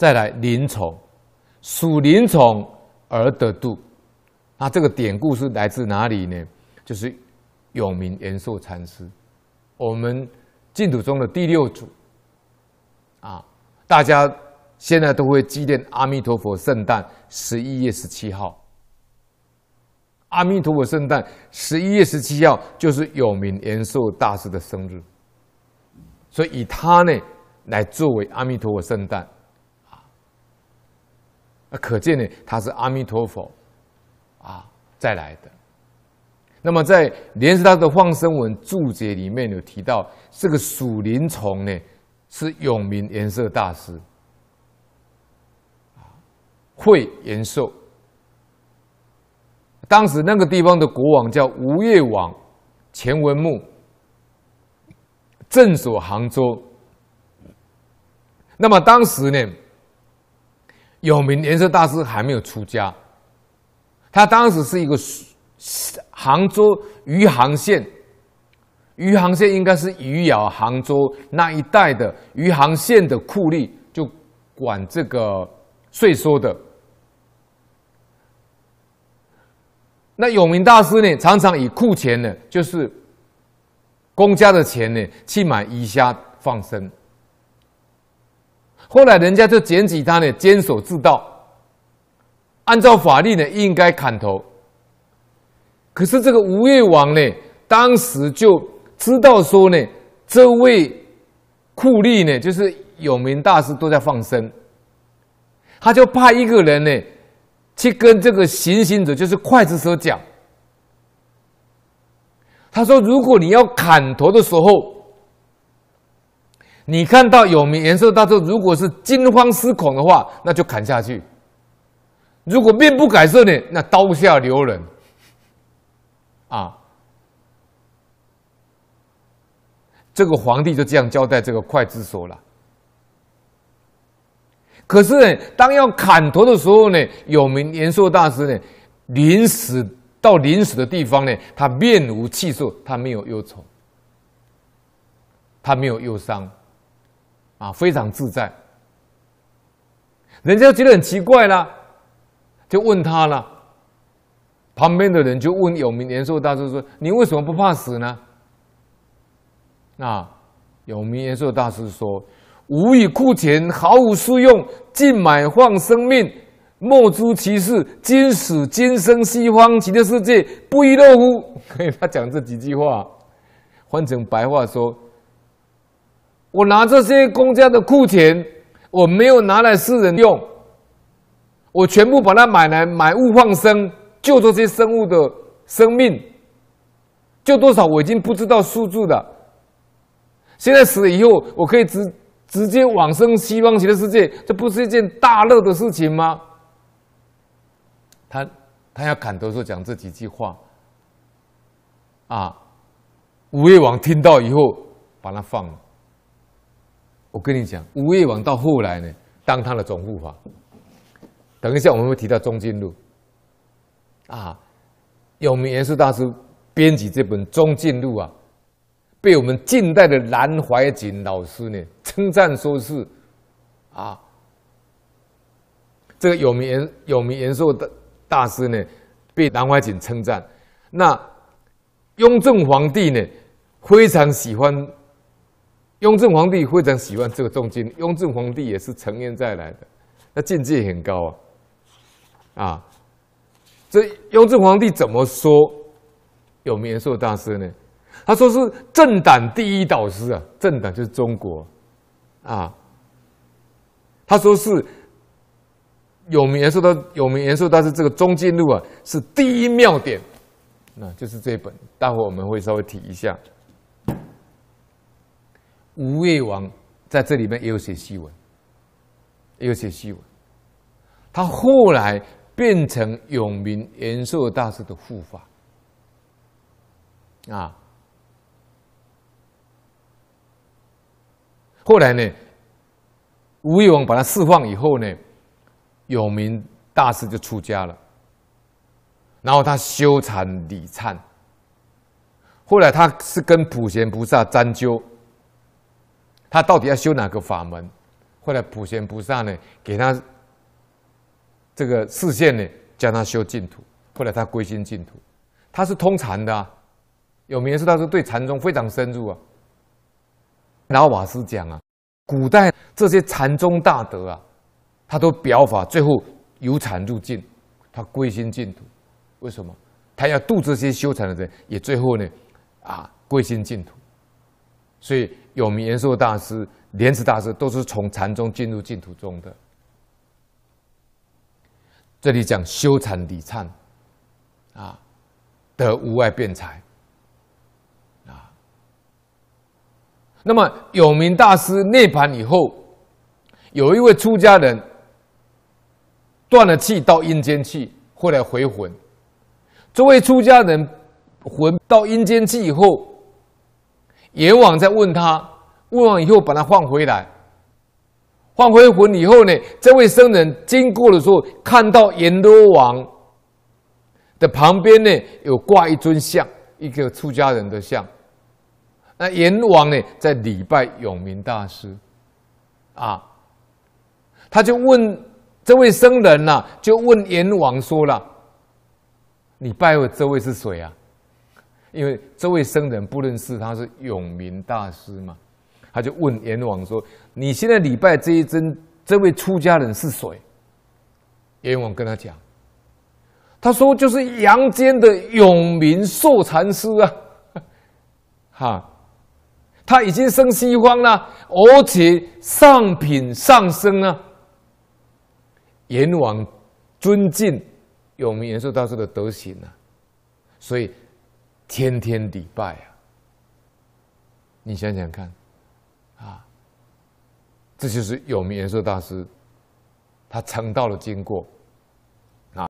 再来灵宠，属灵宠而得度。那这个典故是来自哪里呢？就是永明延寿禅师，我们净土宗的第六祖啊，大家现在都会纪念阿弥陀佛圣诞十一月十七号。阿弥陀佛圣诞十一月十七号就是永明延寿大师的生日，所以以他呢来作为阿弥陀佛圣诞，那可见呢他是阿弥陀佛啊再来的。那么在莲师大师的放生文注解里面有提到，这个属灵虫呢是永明延寿大师，会延寿。当时那个地方的国王叫吴越王钱文穆，镇守杭州。那么当时呢，永明延寿大师还没有出家，他当时是一个。杭州余杭县，余杭县应该是余姚杭州那一带的余杭县的库吏，就管这个税收的。那永明大师呢，常常以库钱呢，就是公家的钱呢，去买鱼虾放生。后来人家就检举他呢，监守自盗，按照法律呢，应该砍头。可是这个吴越王呢，当时就知道说呢，这位酷吏呢，就是永明大师都在放生，他就派一个人呢，去跟这个行刑者，就是刽子手讲，他说：如果你要砍头的时候，你看到有名延寿大师如果是惊慌失恐的话，那就砍下去；如果面不改色呢，那刀下留人。啊，这个皇帝就这样交代这个刽子手了。可是呢，当要砍头的时候呢，有名延寿大师呢，临死到临死的地方呢，他面无气色，他没有忧愁，他没有忧伤，啊，非常自在。人家觉得很奇怪啦，就问他了。旁边的人就问永明延寿大师说：“你为什么不怕死呢？”啊，永明延寿大师说：“吾以库钱毫无私用，尽买放生命，莫诸其事，今死今生西方极乐世界，不亦乐乎？” 他讲这几句话，换成白话说：“我拿这些公家的库钱，我没有拿来私人用，我全部把它买来买物放生。”救这些生物的生命，救多少我已经不知道数字了。现在死了以后，我可以直直接往生西方极乐世界，这不是一件大乐的事情吗？他他要砍头的时候讲这几句话，啊，吴越王听到以后把他放了。我跟你讲，吴越王到后来呢，当他的总护法。等一下我们会提到中进录。啊，永明延寿大师编辑这本《中进录》啊，被我们近代的南怀瑾老师呢称赞说是啊，这个永明延永明延寿的大师呢被南怀瑾称赞。那雍正皇帝呢非常喜欢，雍正皇帝非常喜欢这个中进，雍正皇帝也是成渊再来的，那境界很高啊，啊。这雍正皇帝怎么说永明延寿大师呢？他说是政党第一导师啊，政党就是中国啊。他说是永明延寿的永明延寿大师这个中进录啊是第一妙典，那就是这本，待会我们会稍微提一下。吴越王在这里面也有写檄文，也有写檄文，他后来。变成永明延寿大师的护法啊！后来呢，吴越王把他释放以后呢，永明大师就出家了。然后他修禅礼忏。后来他是跟普贤菩萨沾灸，他到底要修哪个法门？后来普贤菩萨呢，给他这个示现呢，教他修净土。后来他归心净土，他是通禅的、啊，有名的是他是对禅宗非常深入啊。老法师讲啊，古代这些禅宗大德啊，他都表法，最后由禅入净，他归心净土。为什么？他要度这些修禅的人，也最后呢，啊，归心净土。所以有名延寿大师、莲池大师都是从禅宗进入净土宗的。这里讲修禅理忏，啊，得无碍辩才，啊。那么有名大师涅槃以后，有一位出家人断了气到阴间去，后来回魂。这位出家人魂到阴间去以后，阎王在问他，问完以后把他放回来，放回魂以后呢，这位僧人经过的时候，看到阎罗王的旁边呢有挂一尊像，一个出家人的像。那阎王呢在礼拜永明大师，啊，他就问这位僧人呐、就问阎王说了。你拜的这位是谁啊？因为这位僧人不认识他是永明大师嘛，他就问阎王说：“你现在礼拜这一尊这位出家人是谁？”阎王跟他讲，他说：“就是阳间的永明寿禅师啊，哈，他已经升西方了，而且上品上升啊。”阎王尊敬。永明延寿大师的德行啊，所以天天礼拜啊。你想想看，啊，这就是有名延寿大师他成道的经过。